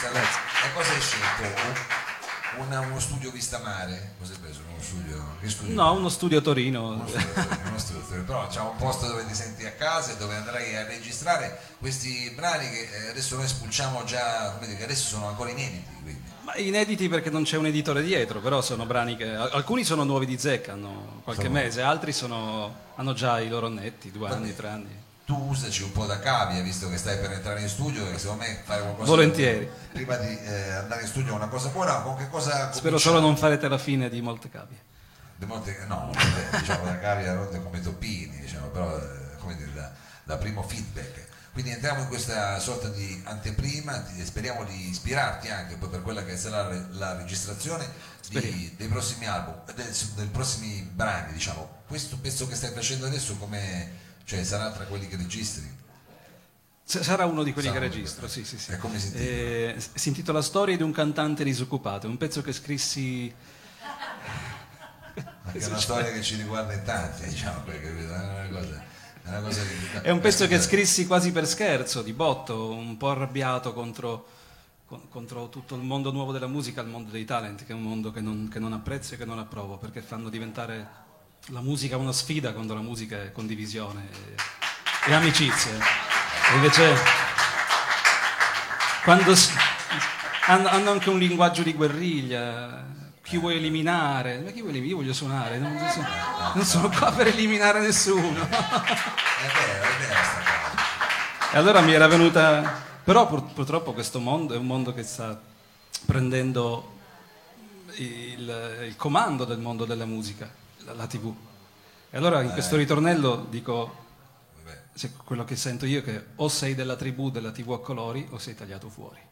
questa la cosa hai scelto? Una, uno studio vista mare? Cos'hai preso? Uno studio? Che studio? No, uno studio a Torino. Uno studio, a Torino, uno studio a Torino. Però c'è un posto dove ti senti a casa e dove andrai a registrare questi brani che eh, adesso noi spulciamo già, come dire, che adesso sono ancora inediti. Quindi. Ma inediti perché non c'è un editore dietro, però sono brani che alcuni sono nuovi di zecca, hanno qualche sono... mese, altri sono, hanno già i loro netti, due anni, tre anni tu usaci un po' da cavia visto che stai per entrare in studio e secondo me fare qualcosa volentieri. prima di eh, andare in studio è una cosa buona con che cosa spero solo non farete la fine di molte cavie di molte, no diciamo da cavia come toppini diciamo, però eh, come dire da, da, primo feedback. Quindi entriamo in questa sorta di anteprima e speriamo di ispirarti anche poi per quella che sarà la registrazione di, dei prossimi album del, dei prossimi brani diciamo. Questo pezzo che stai facendo adesso come cioè sarà tra quelli che registri? Sarà uno di quelli sarà che registro, sì, sì, sì. E come si intitola? Eh, si intitola Storia di un cantante disoccupato, è un pezzo che scrissi... Ma è una storia che ci riguarda in tanti, diciamo, perché è una cosa... È, una cosa che... è un pezzo che scrissi quasi per scherzo, di botto, un po' arrabbiato contro, contro tutto il mondo nuovo della musica, il mondo dei talent, che è un mondo che non, che non apprezzo e che non approvo, perché fanno diventare la musica è una sfida quando la musica è condivisione e, e amicizia. E invece quando si, hanno, hanno, anche un linguaggio di guerriglia, chi vuoi eliminare? Ma chi vuoi eliminare? Io voglio suonare, non, sono, non sono qua per eliminare nessuno. È vero, è vero sta cosa. E allora mi era venuta... Però pur, purtroppo questo mondo è un mondo che sta prendendo il, il comando del mondo della musica la TV. E allora in questo eh. ritornello dico, cioè, quello che sento io è che o sei della tribù della TV a colori o sei tagliato fuori.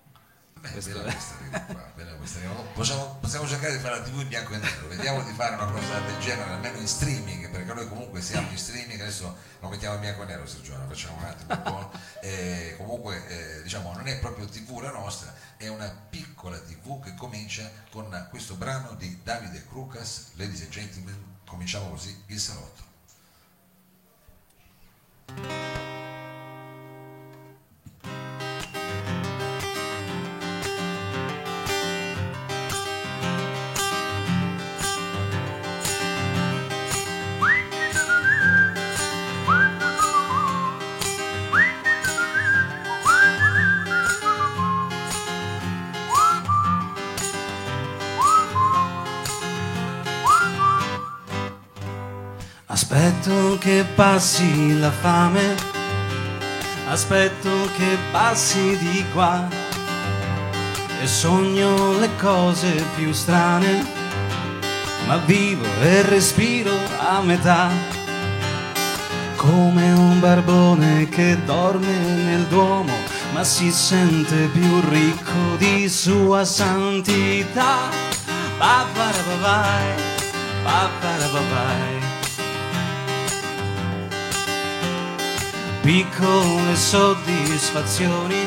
Beh, bella questa qua, bella questa possiamo, possiamo, cercare di fare la TV in bianco e nero, vediamo di fare una cosa del genere, almeno in streaming, perché noi comunque siamo in streaming, adesso lo mettiamo in bianco e nero Sergio, facciamo un attimo un po'. Eh, comunque eh, diciamo non è proprio TV la nostra, è una piccola TV che comincia con questo brano di Davide Crucas, Ladies and Gentlemen, cominciamo così il salotto. Aspetto che passi la fame, aspetto che passi di qua. E sogno le cose più strane, ma vivo e respiro a metà, come un barbone che dorme nel duomo, ma si sente più ricco di sua santità. Paparababai, paparababai. Piccole soddisfazioni,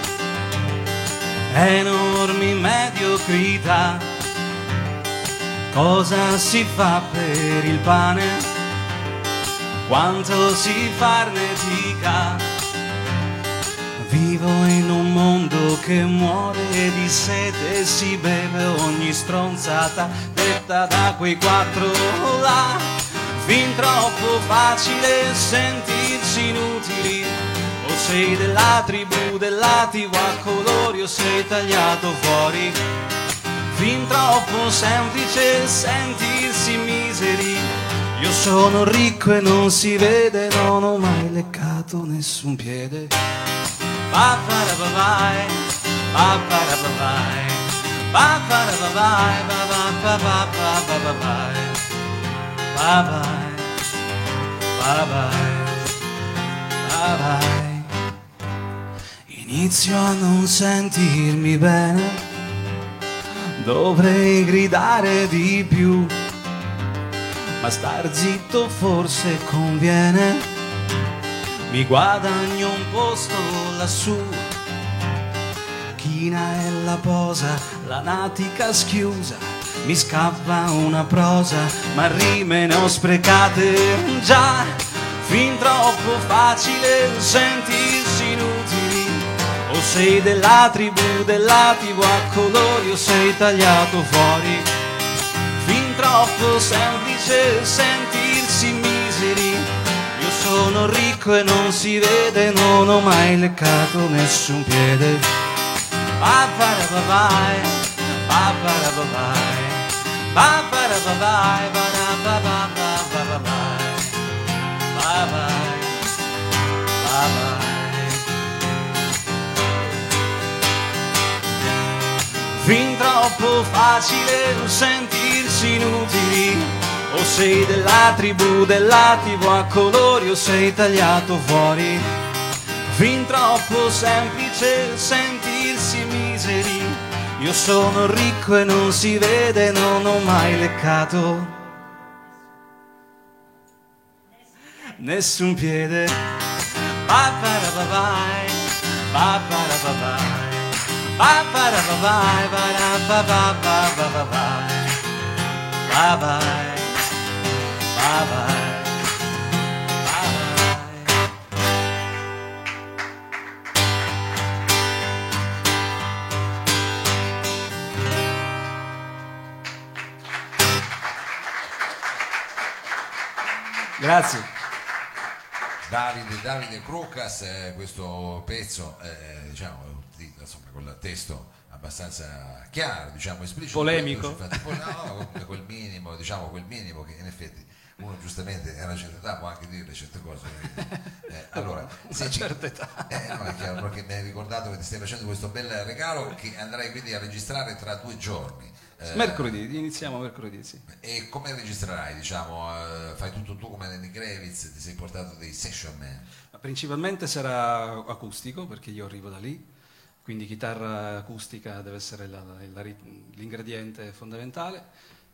enormi mediocrità. Cosa si fa per il pane? Quanto si farnetica? Vivo in un mondo che muore di sete e si beve ogni stronzata detta da quei quattro là fin troppo facile sentirsi inutili. O sei della tribù della TV a colori o sei tagliato fuori. Fin troppo semplice sentirsi miseri. Io sono ricco e non si vede non ho mai leccato nessun piede. Paparabavai, paparabavai, paparabavai, paparabavai, bye bye, bye bye, bye. Inizio a non sentirmi bene, dovrei gridare di più, ma star zitto forse conviene, mi guadagno un posto lassù. China è la posa, la natica schiusa mi scappa una prosa, ma rime ne ho sprecate già, fin troppo facile sentirsi inutili, o sei della tribù della tribù a colori o sei tagliato fuori. Fin troppo semplice sentirsi miseri. Io sono ricco e non si vede, non ho mai leccato nessun piede. Ba-ba-da-ba-bai, ba-ba-da-ba-bai, ba-ba-da-ba-bai, ba-da-ba-ba-ba-ba-bai, Fin troppo facile sentirsi inutili. O sei della tribù della tribù a colori o sei tagliato fuori. Fin troppo semplice sentirsi miseri. Io sono ricco e non si vede, non ho mai leccato Nessun piede. Ba-ba-da-ba-bai, ba-ba-da-ba-bai Ba-ba-da-ba-bai, ba-da-ba-ba-ba-ba-bai Bye-bye, bye-bye, bye-bye Grazie. Davide, Davide Crocas, eh, questo pezzo, eh, diciamo, ti- insomma, con il testo abbastanza chiaro, diciamo, esplicito. Polemico. Infatti, poi, no, quel minimo, diciamo, quel minimo che in effetti uno giustamente a una certa età può anche dire certe cose. Eh, allora, se ci- certa età. Eh, no, è chiaro, perché mi hai ricordato che ti stai facendo questo bel regalo che andrai quindi a registrare tra due giorni. Eh, Mercoledì, iniziamo mercoledì, sì. e come registrerai? Diciamo, eh, fai tutto tu come Lenny Kravitz, ti sei portato dei session man. Ma Principalmente sarà acustico perché io arrivo da lì, quindi chitarra acustica deve essere la- la- la- l'ingrediente fondamentale.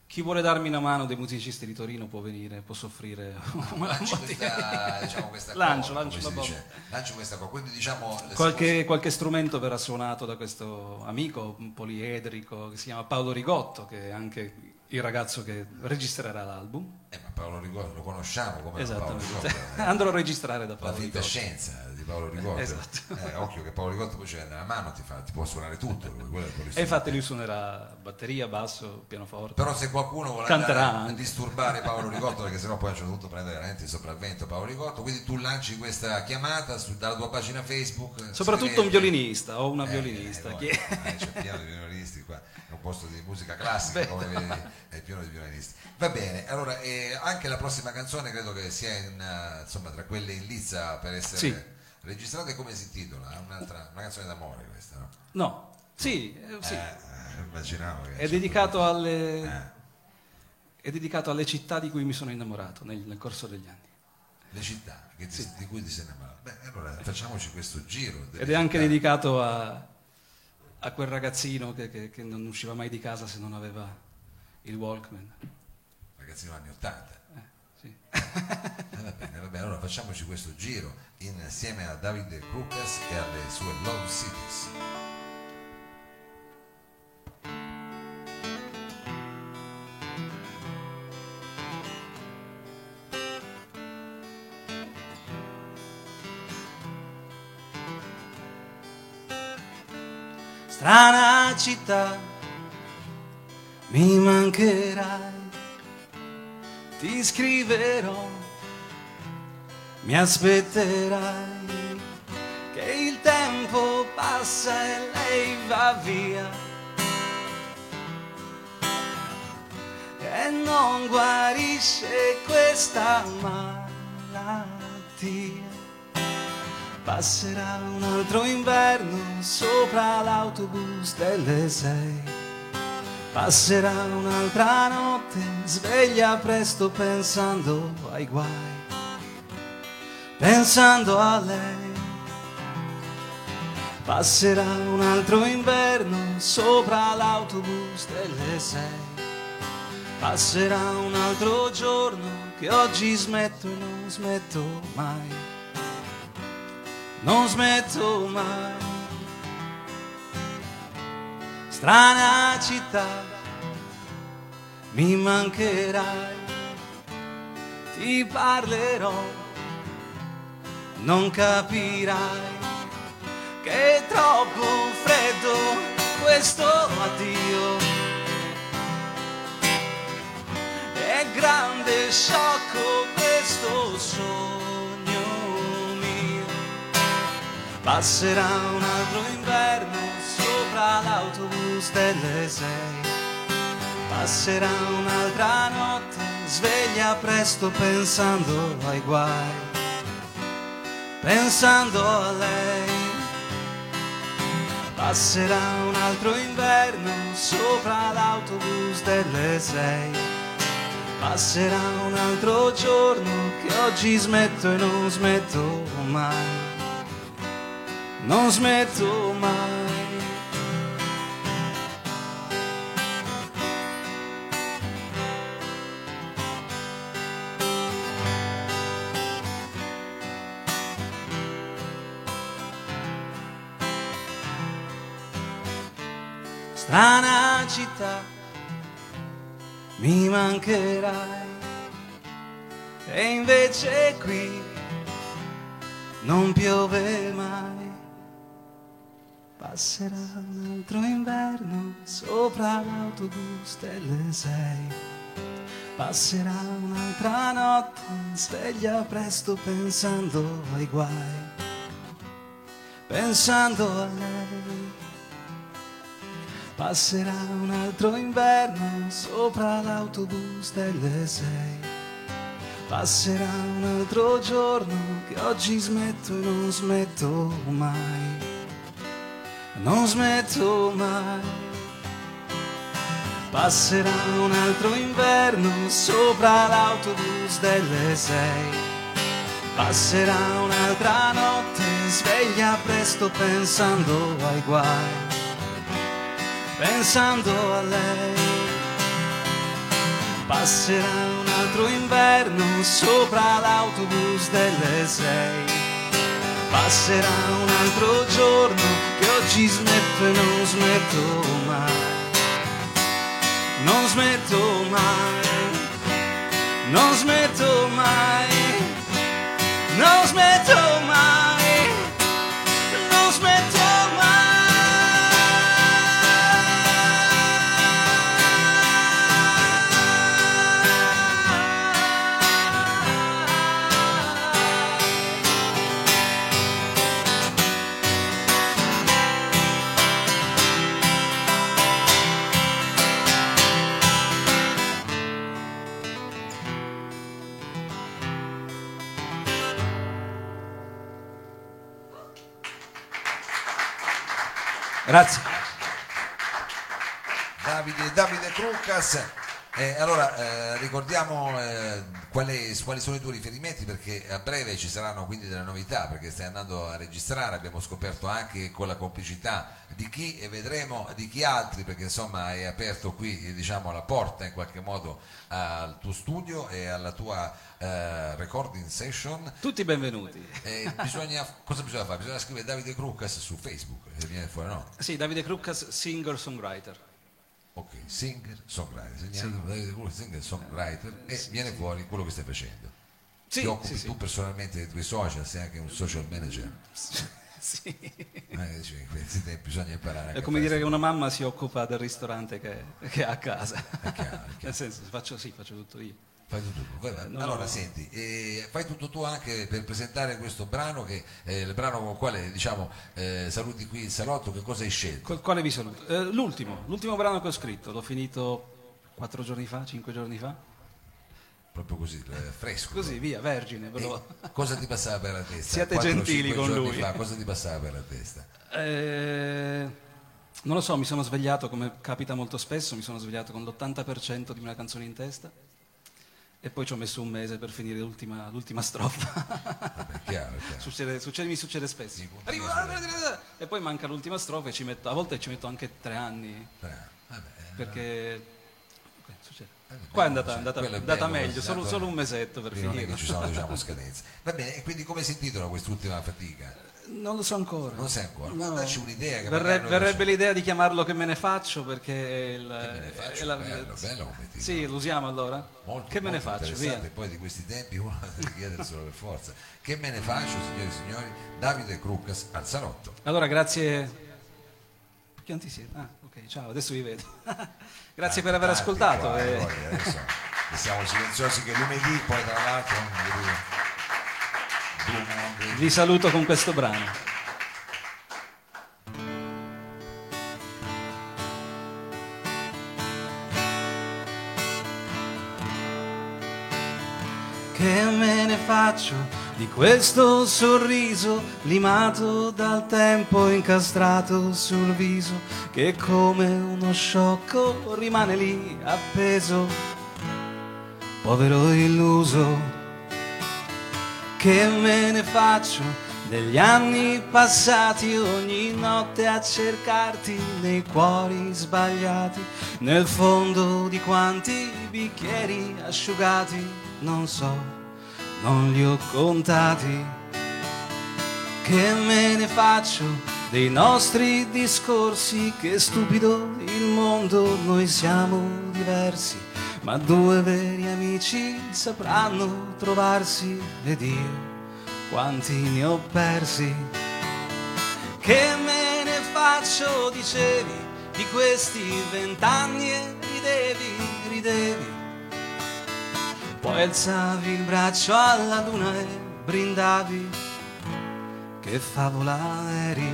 Chi vuole darmi una mano dei musicisti di Torino può venire, posso offrire una Lanci bottiglia. questa, diciamo, questa Lancio, cosa, lancio la dice. Lancio questa cosa. Quindi diciamo Qualche, qualche strumento verrà suonato da questo amico poliedrico che si chiama Paolo Rigotto, che è anche il ragazzo che registrerà l'album. Eh, ma Paolo Rigotto lo conosciamo come Paolo. Rigotto. eh. Andrò a registrare da La Paolo finta Rigotto. scienza di Paolo Rigotto. Esatto. Eh, occhio che Paolo Rigotto poi c'è nella mano, ti, fa, ti può suonare tutto. E infatti lui suonerà batteria, basso, pianoforte. Però se qualcuno vuole Canterà disturbare Paolo Rigotto, perché sennò poi a un certo punto prende veramente il sopravvento Paolo Rigotto, quindi tu lanci questa chiamata su- dalla tua pagina Facebook. Soprattutto un violinista o una Eh, violinista. eh, è? eh, c'è pieno di violinisti qua, è un posto di musica classica, come vedi, è pieno di violinisti. Va bene, allora eh, anche la prossima canzone credo che sia in, eh, insomma, tra quelle in lizza per essere Sì. Registrate, come si intitola? È un'altra, una canzone d'amore questa, no? No, sì, eh, sì. Eh, eh, immaginavo che È, dedicato alle, Eh, è dedicato alle città di cui mi sono innamorato nel, nel corso degli anni. le città ti- di cui ti sei innamorato. Beh, allora facciamoci questo giro. Ed è anche dedicato a, a quel ragazzino che, che- che non usciva mai di casa se non aveva il Walkman. Ragazzino anni 80. Va bene, va bene, allora facciamoci questo giro insieme a Davide Crocas e alle sue Love Cities. strana città, mi mancherai, ti scriverò, mi aspetterai, che il tempo passa e lei va via. E non guarisce questa malattia. Passerà un altro inverno sopra l'autobus delle sei. Passerà un'altra notte sveglia presto pensando ai guai. Pensando a lei. Passerà un altro inverno sopra l'autobus delle sei. Passerà un altro giorno che oggi smetto e non smetto mai non smetto mai. Strana città, mi mancherai, ti parlerò, non capirai che è troppo freddo questo addio. È grande sciocco questo sogno mio. Passerà un altro inverno sopra l'autobus delle sei. Passerà un'altra notte sveglia presto pensando ai guai, pensando a lei. Passerà un altro inverno sopra l'autobus delle sei. Passerà un altro giorno che oggi smetto e non smetto mai. Non smetto mai. Strana città, mi mancherai. E invece qui non piove mai. Passerà un altro inverno sopra l'autobus delle sei. Passerà un'altra notte sveglia presto pensando ai guai, pensando a lei. Passerà un altro inverno sopra l'autobus delle sei. Passerà un altro giorno che oggi smetto e non smetto mai. Non smetto mai. Passerà un altro inverno sopra l'autobus delle sei. Passerà un'altra notte sveglia presto pensando ai guai pensando a lei. Passerà un altro inverno sopra l'autobus delle sei. Passerà un altro giorno che oggi smetto e non smetto mai. Non smetto mai. Non smetto mai. Non smetto mai. Grazie. Davide, Davide Cruccas. Eh, allora, eh, ricordiamo eh, quali, quali sono i tuoi riferimenti perché a breve ci saranno quindi delle novità perché stai andando a registrare, abbiamo scoperto anche con la complicità di chi e vedremo di chi altri perché insomma hai aperto qui diciamo, la porta in qualche modo al tuo studio e alla tua eh, recording session. Tutti benvenuti. Bisogna, cosa bisogna fare? Bisogna scrivere Davide Cruccas su Facebook e viene fuori, no? Sì, Davide Cruccas, singer-songwriter. Ok, singer, songwriter, Cruccas, singer, songwriter e viene fuori quello che stai facendo. Sì, Ti occupi sì, sì. tu personalmente dei tuoi social, sei anche un social manager. Sì. Eh, dici, in questi tempi bisogna imparare. È come a dire che una mamma si occupa del ristorante che, che ha a casa. È chiaro. Nel senso, faccio, sì, faccio tutto io. Fai tutto tu. No, allora, no. senti, eh, fai tutto tu anche per presentare questo brano, che è il brano con il quale diciamo eh, saluti qui il salotto, che cosa hai scelto? Col quale vi saluto? Eh, l'ultimo, l'ultimo brano che ho scritto, l'ho finito quattro giorni fa, cinque giorni fa. Proprio così, eh, fresco. Così, via, vergine. E cosa ti passava per la testa? Siate Quattro gentili con lui. fa, cosa ti passava per la testa? Eh, non lo so, mi sono svegliato, come capita molto spesso, mi sono svegliato con l'80% di una canzone in testa e poi ci ho messo un mese per finire l'ultima, l'ultima strofa. Vabbè, chiaro, chiaro. Succede, succede- mi succede spesso. Sì, punti Arrivo- e poi manca l'ultima strofa e ci metto, a volte ci metto anche tre anni Eh, vabbè, perché... ok, succede. Eh, Qua è andata, cioè, andata- è andata meglio, solo, solo un mesetto per quindi non è finire. che ci sono diciamo, scadenze. Va bene, e quindi come si intitola quest'ultima fatica? Non lo so ancora. Non sai ancora? No. Dacci un'idea. Che Verre- verrebbe l'idea di chiamarlo che me ne faccio perché è il, Che me ne faccio? è la- Bello, bello come titolo. Sì, lo usiamo allora? Molto, che me ne molto faccio? interessante. Via. Poi di questi tempi uno deve chiederselo per forza. Che me ne faccio, signori e signori? Davide Crucas al salotto. Allora, grazie. Quanti siete? Ah, ok, ciao, adesso vi vedo. grazie per aver Tanti ascoltato. qua, e- eh, poi adesso siamo silenziosi che lunedì, poi tra l'altro. Vi saluto con questo brano. Che me ne faccio di questo sorriso limato dal tempo incastrato sul viso che come uno sciocco rimane lì appeso, povero illuso che me ne faccio degli anni passati ogni notte a cercarti nei cuori sbagliati, nel fondo di quanti bicchieri asciugati, non so, non li ho contati. Che me ne faccio dei nostri discorsi, che stupido il mondo, noi siamo diversi, ma due veri amici sapranno trovarsi ed io quanti ne ho persi. Che me ne faccio, dicevi, di questi vent'anni e ridevi, ridevi. Poi alzavi il braccio alla luna e brindavi, che favola eri.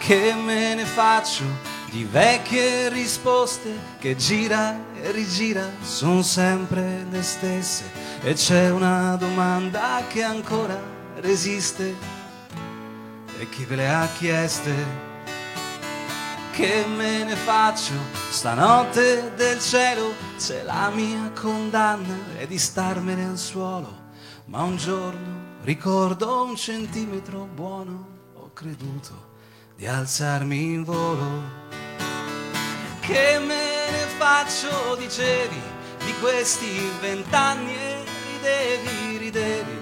Che me ne faccio di vecchie risposte che gira e rigira, sono sempre le stesse. E c'è una domanda che ancora resiste, e chi ve le ha chieste? che me ne faccio stanotte del cielo se la mia condanna è di starmene al suolo ma un giorno ricordo un centimetro buono ho creduto di alzarmi in volo che me ne faccio dicevi di questi vent'anni e ridevi ridevi.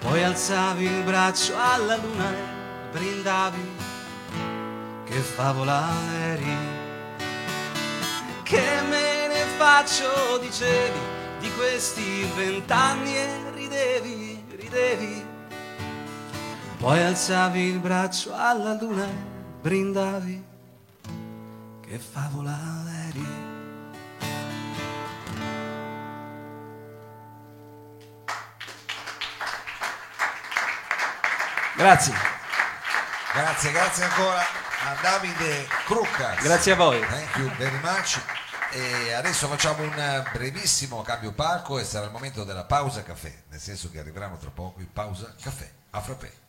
Poi alzavi il braccio alla luna e brindavi che favola eri, che me ne faccio, dicevi, di questi vent'anni e ridevi, ridevi, poi alzavi il braccio alla luna e brindavi, che favola eri. Grazie. Grazie, grazie ancora a Davide Crucas. Grazie a voi. Thank you very much. E adesso facciamo un brevissimo cambio palco e sarà il momento della pausa caffè, nel senso che arriveranno tra poco il pausa caffè a frappè.